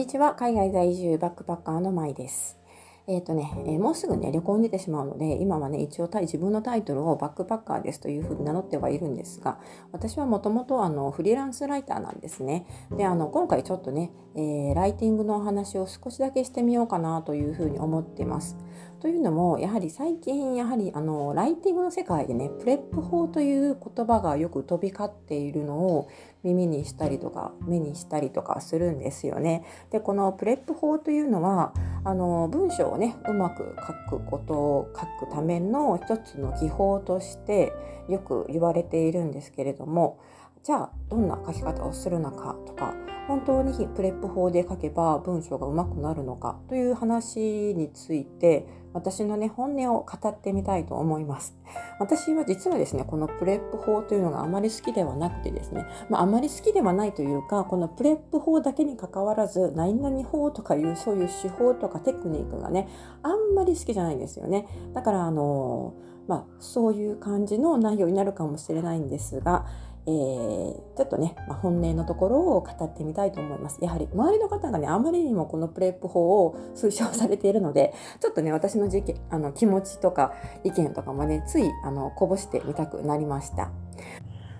にちは海外在住バックパッカーのまいですえ、ー、とね、えー、もうすぐね、旅行に出てしまうので、今はね、一応自分のタイトルをバックパッカーですというふうに名乗ってはいるんですが、私はもともとフリーランスライターなんですね。で、あの今回ちょっとね、えー、ライティングのお話を少しだけしてみようかなというふうに思ってます。というのも、やはり最近、やはりあのライティングの世界でね、 PREP 法という言葉がよく飛び交っているのを耳にしたりとか、目にしたりとかするんですよね。で、この PREP 法というのは、あの文章をね、うまく書くことを書くための一つの技法としてよく言われているんですけれども、じゃあどんな書き方をするのかとか本当に PREP 法で書けば文章がうまくなるのかという話について私のね本音を語ってみたいと思います。私は実はですねこの PREP 法というのがあまり好きではなくてですね、まあ、あまり好きではないというかこの PREP 法だけにかかわらず何々法とかいうそういう手法とかテクニックがねあんまり好きじゃないんですよね。だからあのまあそういう感じの内容になるかもしれないんですがえー、ちょっとね、まあ、本音のところを語ってみたいと思います。やはり周りの方がね、あまりにもこの PREP 法を推奨されているので、ちょっとね、私の正直あの気持ちとか意見とかもね、ついあのこぼしてみたくなりました。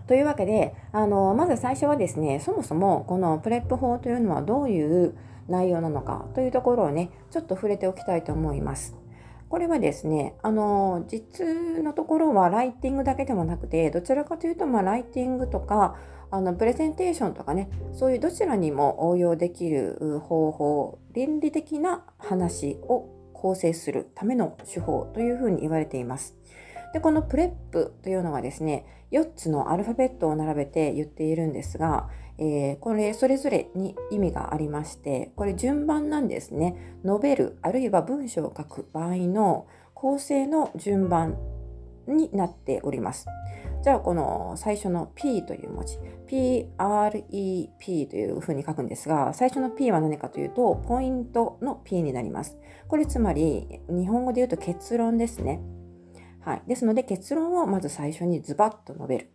というわけで、あのまず最初はですね、そもそもこの PREP 法というのはどういう内容なのかというところをね、ちょっと触れておきたいと思います。これはですね、あの、実のところはライティングだけでもなくて、どちらかというと、まあ、ライティングとか、あの、プレゼンテーションとかね、そういうどちらにも応用できる方法、論理的な話を構成するための手法というふうに言われています。で、このプレップというのがですね、4つのアルファベットを並べて言っているんですが、えー、これそれぞれに意味がありましてこれ順番なんですね。述べるあるいは文章を書く場合の構成の順番になっております。じゃあこの最初の P という文字 PREP というふうに書くんですが最初の P は何かというとポイントの P になります。これつまり日本語で言うと結論ですね。はい、ですので結論をまず最初にズバッと述べる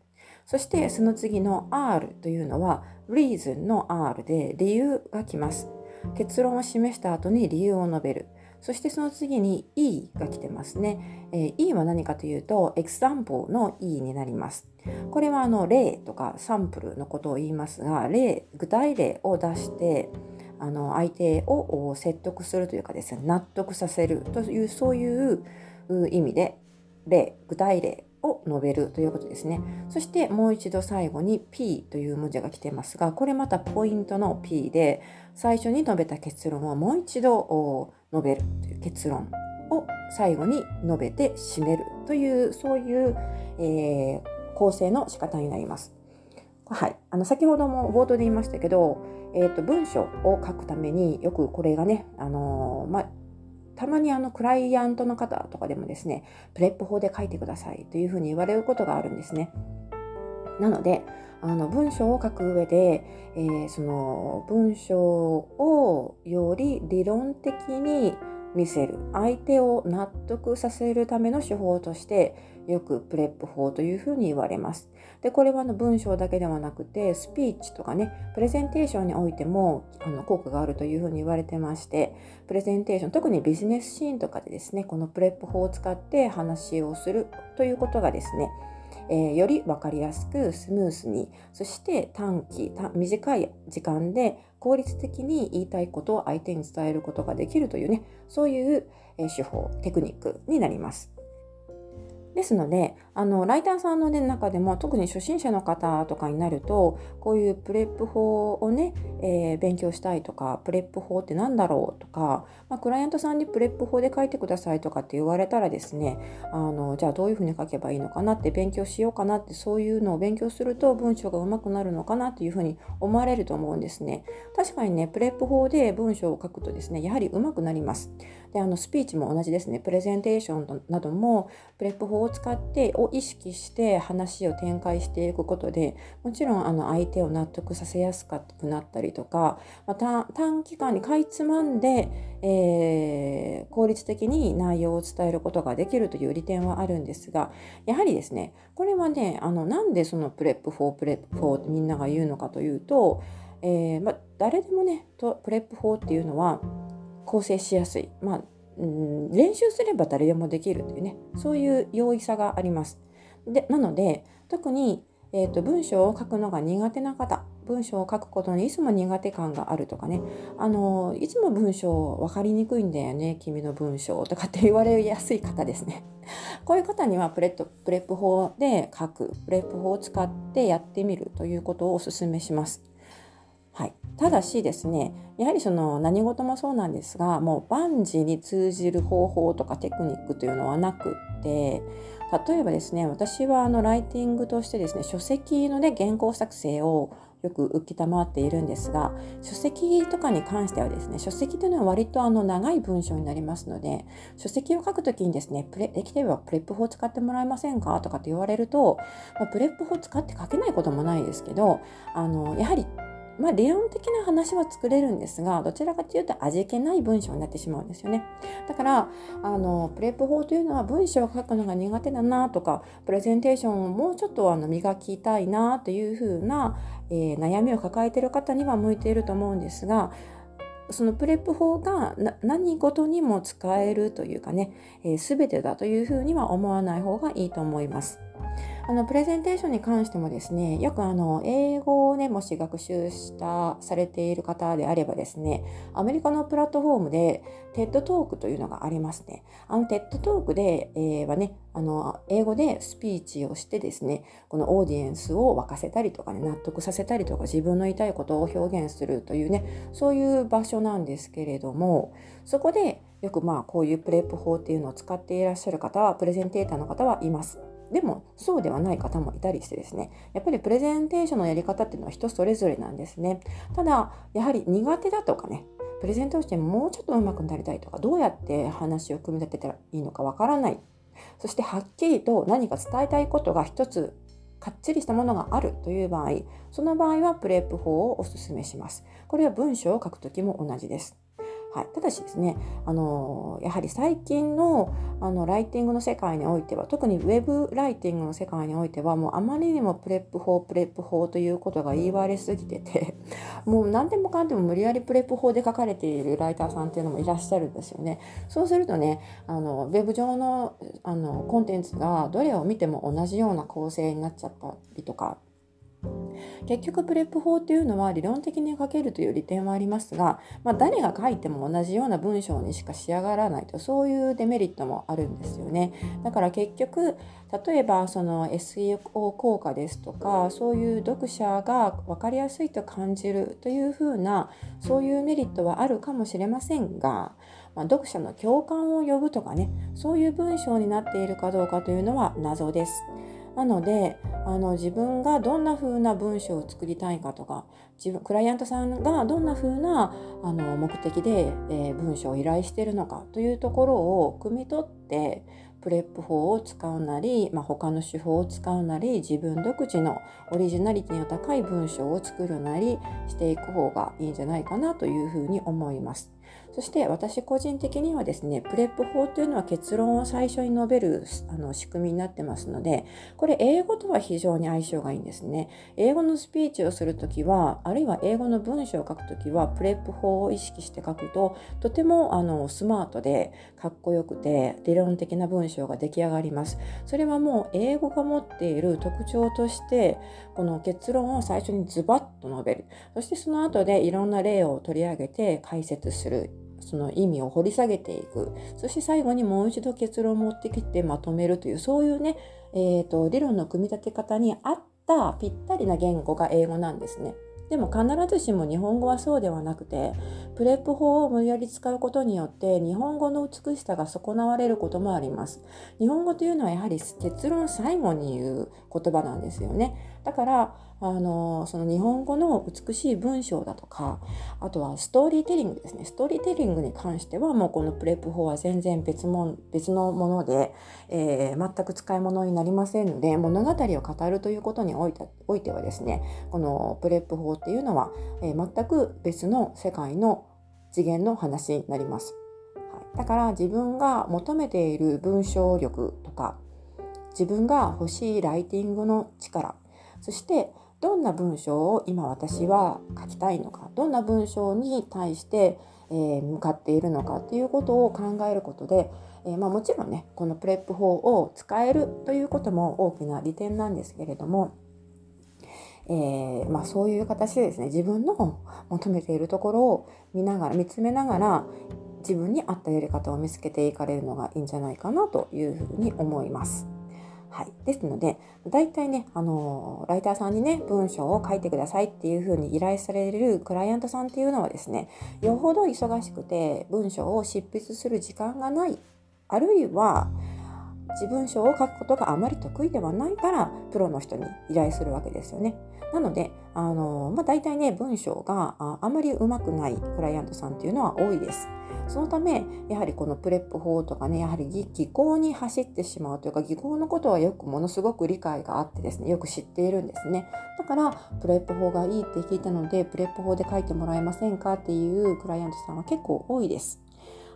そしてその次の R というのは reason の R で理由が来ます。結論を示した後に理由を述べる。そしてその次に E が来てますね。えー、E は何かというと example の E になります。これはあの例とかサンプルのことを言いますが、例、具体例を出してあの相手を説得するというかですね、納得させるというそういう意味で例、具体例を述べるということですね。そしてもう一度最後に P という文字が来てますが、これまたポイントの P で、最初に述べた結論をもう一度述べるという結論を最後に述べて締めるという、そういう、えー、構成の仕方になります。はい。あの、先ほども冒頭で言いましたけど、え、ー、と、文章を書くためによくこれがね、あのー、まあ、たまにあのクライアントの方とかでもですね、 PREP 法で書いてくださいというふうに言われることがあるんですね。なので、あの文章を書く上で、えー、その文章をより理論的に見せる相手を納得させるための手法としてよく PREP 法というふうに言われます。でこれはあの文章だけではなくてスピーチとかねプレゼンテーションにおいてもあの効果があるというふうに言われてましてプレゼンテーション特にビジネスシーンとかでですねこの PREP 法を使って話をするということがですねえー、より分かりやすくスムースにそして短期短い時間で効率的に言いたいことを相手に伝えることができるというねそういう手法テクニックになります。ですので、あの、ライターさんの、ね、中でも、特に初心者の方とかになると、こういう PREP 法をね、えー、勉強したいとか、 PREP 法って何だろうとか、まあ、クライアントさんに PREP 法で書いてくださいとかって言われたらですね、あの、じゃあどういうふうに書けばいいのかなって勉強しようかなって、そういうのを勉強すると文章が上手くなるのかなっていうふうに思われると思うんですね。確かにね、 PREP 法で文章を書くとですね、やはり上手くなります。で、あの、スピーチも同じですね。プレゼンテーションなども、プレップ法を使って意識して話を展開していくことでもちろんあの相手を納得させやすくなったりとかまた短期間にかいつまんで、えー、効率的に内容を伝えることができるという利点はあるんですがやはりですねこれはねあのなんでそのプレップ法プレップ法ってみんなが言うのかというとえー、まあ、誰でもねとプレップ法っていうのは構成しやすい、まあうん、練習すれば誰でもできるというねそういう容易さがあります。でなので特に、えーと、文章を書くのが苦手な方文章を書くことにいつも苦手感があるとかねあのいつも文章分かりにくいんだよね君の文章とかって言われやすい方ですね。こういう方にはプレットプレップ法で書くプレップ法を使ってやってみるということをお勧めします。はい、ただしですねやはりその何事もそうなんですがもう万事に通じる方法とかテクニックというのはなくって例えばですね私はあのライティングとしてですね書籍のね原稿作成をよく浮きたまっているんですが書籍とかに関してはですね書籍というのは割とあの長い文章になりますので書籍を書くときにですねプレできればプレップ法を使ってもらえませんか？とかって言われると、まあ、プレップ法使って書けないこともないですけどあのやはりまあ、理論的な話は作れるんですがどちらかというと味気ない文章になってしまうんですよねだからあのプレップ法というのは文章を書くのが苦手だなとかプレゼンテーションをもうちょっとあの磨きたいなというふうな、えー、悩みを抱えている方には向いていると思うんですがそのプレップ法が何事にも使えるというかね、えー、全てだというふうには思わない方がいいと思います。あのプレゼンテーションに関してもですねよくあの英語をねもし学習したされている方であればですねアメリカのプラットフォームで TED トークというのがありますねあの TED トークで、えー、はねあの英語でスピーチをしてですねこのオーディエンスを沸かせたりとかね納得させたりとか自分の言いたいことを表現するというねそういう場所なんですけれどもそこでよくまあこういうプレップ法っていうのを使っていらっしゃる方はプレゼンテーターの方はいます。でもそうではない方もいたりしてですねやっぱりプレゼンテーションのやり方っていうのは人それぞれなんですね。ただやはり苦手だとかねプレゼントをしてもうちょっと上手くなりたいとかどうやって話を組み立てたらいいのかわからない。そしてはっきりと何か伝えたいことが一つかっちりしたものがあるという場合その場合はプレップ法をおすすめします。これは文章を書くときも同じです。はい、ただしですね、あのやはり最近のあのライティングの世界においては特にウェブライティングの世界においてはもうあまりにもプレップ法プレップ法ということが言われすぎてて もう何でもかんでも無理やりプレップ法で書かれているライターさんっていうのもいらっしゃるんですよね。そうするとねあのウェブ上のあのコンテンツがどれを見ても同じような構成になっちゃったりとか結局プレップ法っていうのは理論的に書けるという利点はありますが、まあ、誰が書いても同じような文章にしか仕上がらないとそういうデメリットもあるんですよねだから結局例えばその SEO 効果ですとかそういう読者が分かりやすいと感じるというふうなそういうメリットはあるかもしれませんが、まあ、読者の共感を呼ぶとかねそういう文章になっているかどうかというのは謎です。なのであの自分がどんな風な文章を作りたいかとか自分クライアントさんがどんな風なあの目的で、えー、文章を依頼しているのかというところを汲み取ってプレップ法を使うなり、まあ、他の手法を使うなり自分独自のオリジナリティの高い文章を作るなりしていく方がいいんじゃないかなというふうに思います。そして私個人的にはですね、プレップ法というのは結論を最初に述べるあの仕組みになってますので、これ英語とは非常に相性がいいんですね。英語のスピーチをするときは、あるいは英語の文章を書くときは、プレップ法を意識して書くと、とてもあのスマートでかっこよくて理論的な文章が出来上がります。それはもう英語が持っている特徴として、この結論を最初にズバッと述べる。そしてその後でいろんな例を取り上げて解説する。その意味を掘り下げていくそして最後にもう一度結論を持ってきてまとめるというそういうね、えーと、理論の組み立て方に合ったぴったりな言語が英語なんですね。でも必ずしも日本語はそうではなくてプレップ法を無理やり使うことによって日本語の美しさが損なわれることもあります。日本語というのはやはり結論最後に言う言葉なんですよね。だからあのその日本語の美しい文章だとかあとはストーリーテリングですねストーリーテリングに関してはもうこのプレップ法は全然別も別のもので、えー、全く使い物になりませんので物語を語るということにおいておいてはですねこのプレップ法っていうのは、えー、全く別の世界の次元の話になります。はい、だから自分が求めている文章力とか自分が欲しいライティングの力そしてどんな文章を今私は書きたいのかどんな文章に対して、えー、向かっているのかっていうことを考えることで、えー、まあ、もちろんねこのプレップ法を使えるということも大きな利点なんですけれども、えー、まあ、そういう形でですね自分の求めているところを見ながら見つめながら自分に合ったやり方を見つけていかれるのがいいんじゃないかなというふうに思います。はい、ですので大体ねあのライターさんにね文章を書いてくださいっていうふうに依頼されるクライアントさんっていうのはですねよほど忙しくて文章を執筆する時間がない。あるいは自分書を書くことがあまり得意ではないからプロの人に依頼するわけですよね。なので、あのまあ、大体ね文章がああまりうまくないクライアントさんっていうのは多いです。そのためやはりこのプレップ法とかねやはり技巧に走ってしまうというか技巧のことはよくものすごく理解があってですねよく知っているんですねだからプレップ法がいいって聞いたのでプレップ法で書いてもらえませんかっていうクライアントさんは結構多いです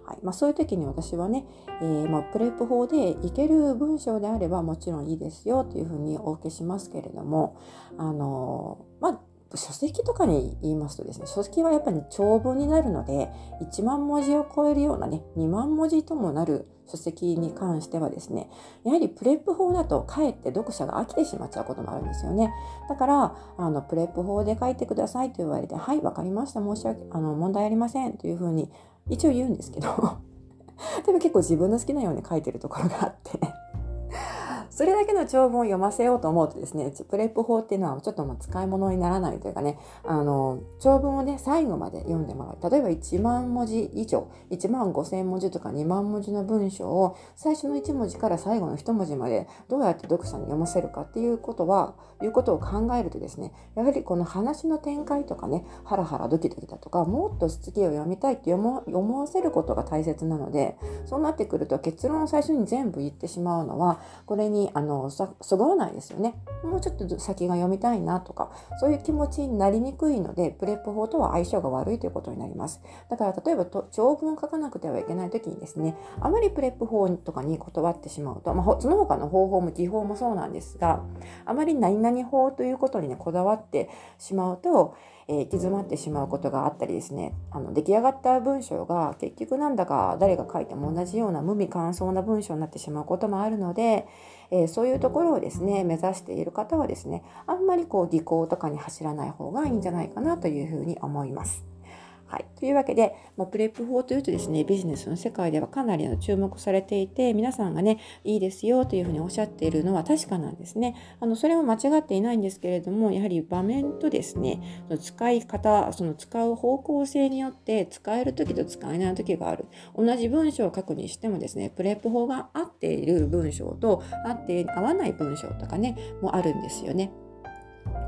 はい。まあ、そういう時に私はね、えー、まあ、プレップ法でいける文章であればもちろんいいですよというふうにお受けしますけれども、あのまあ、書籍とかに言いますとですね書籍はやっぱり長文になるので1万文字を超えるようなね2万文字ともなる書籍に関してはですねやはりプレップ法だとかえって読者が飽きてしまっちゃうこともあるんですよね。だからあのプレップ法で書いてくださいと言われてはい分かりました申し訳あの問題ありませんというふうに一応言うんですけど。でも結構自分の好きなように書いてるところがあって。それだけの長文を読ませようと思うとですね、プレップ法っていうのはちょっともう使い物にならないというかね、あの、長文をね、最後まで読んでもらう。例えば1万文字以上、1万5千文字とか2万文字の文章を最初の1文字から最後の1文字までどうやって読者に読ませるかっていうことは、いうことを考えるとですね、やはりこの話の展開とかね、ハラハラドキドキだとか、もっと次を読みたいって思わせることが大切なので、そうなってくると結論を最初に全部言ってしまうのは、これにあのそぐわないですよね。もうちょっと先が読みたいなとかそういう気持ちになりにくいのでプレップ法とは相性が悪いということになります。だから例えば長文を書かなくてはいけない時にですねあまりプレップ法とかにこだわってしまうと、まあ、その他の方法も技法もそうなんですがあまり何々法ということにねこだわってしまうとえー、行き詰まってしまうことがあったりですねあの出来上がった文章が結局なんだか誰が書いても同じような無味乾燥な文章になってしまうこともあるので、えー、そういうところをですね目指している方はですねあんまりこう技巧とかに走らない方がいいんじゃないかなというふうに思います。はい、というわけで、まあ、プレップ法というとですねビジネスの世界ではかなりの注目されていて皆さんがねいいですよというふうにおっしゃっているのは確かなんですね。あのそれは間違っていないんですけれどもやはり場面とですねその使い方その使う方向性によって使える時と使えない時がある。同じ文章を書くにしてもですねプレップ法が合っている文章と合って合わない文章とかねもあるんですよね。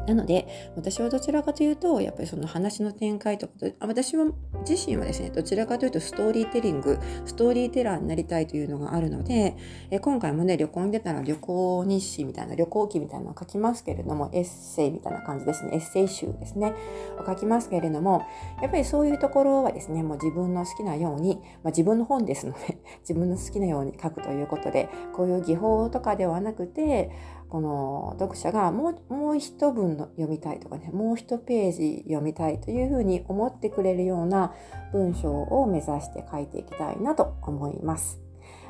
なので私はどちらかというとやっぱりその話の展開とか私は自身はですねどちらかというとストーリーテリングストーリーテラーになりたいというのがあるのでえ今回もね旅行に出たら旅行日誌みたいな旅行記みたいなのを書きますけれどもエッセイみたいな感じですね。エッセイ集ですね。を書きますけれどもやっぱりそういうところはですねもう自分の好きなように、まあ、自分の本ですので 自分の好きなように書くということでこういう技法とかではなくてこの読者がもうもう一文の読みたいとかねもう一ページ読みたいというふうに思ってくれるような文章を目指して書いていきたいなと思います。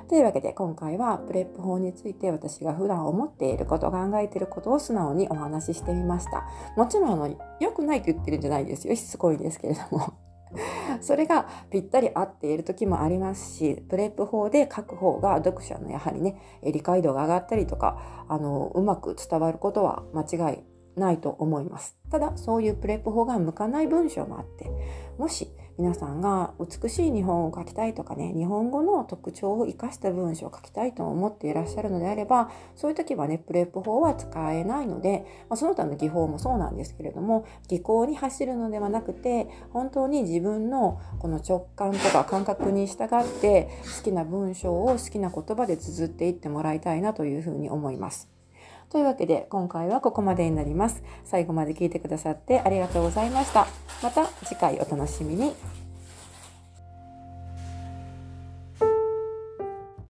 というわけで今回はプレップ法について私が普段思っていること考えていることを素直にお話ししてみました。もちろんあの良くないと言ってるんじゃないですよしつこいですけれども それがぴったり合っている時もありますしプレップ法で書く方が読者のやはりね理解度が上がったりとかあのうまく伝わることは間違いないと思います。ただそういうプレップ法が向かない文章もあってもし皆さんが美しい日本語を書きたいとかね日本語の特徴を生かした文章を書きたいと思っていらっしゃるのであればそういう時はねプレップ法は使えないので、まあ、その他の技法もそうなんですけれども技巧に走るのではなくて本当に自分のこの直感とか感覚に従って好きな文章を好きな言葉で綴っていってもらいたいなというふうに思います。というわけで今回はここまでになります。最後まで聞いてくださってありがとうございました。また次回お楽しみに。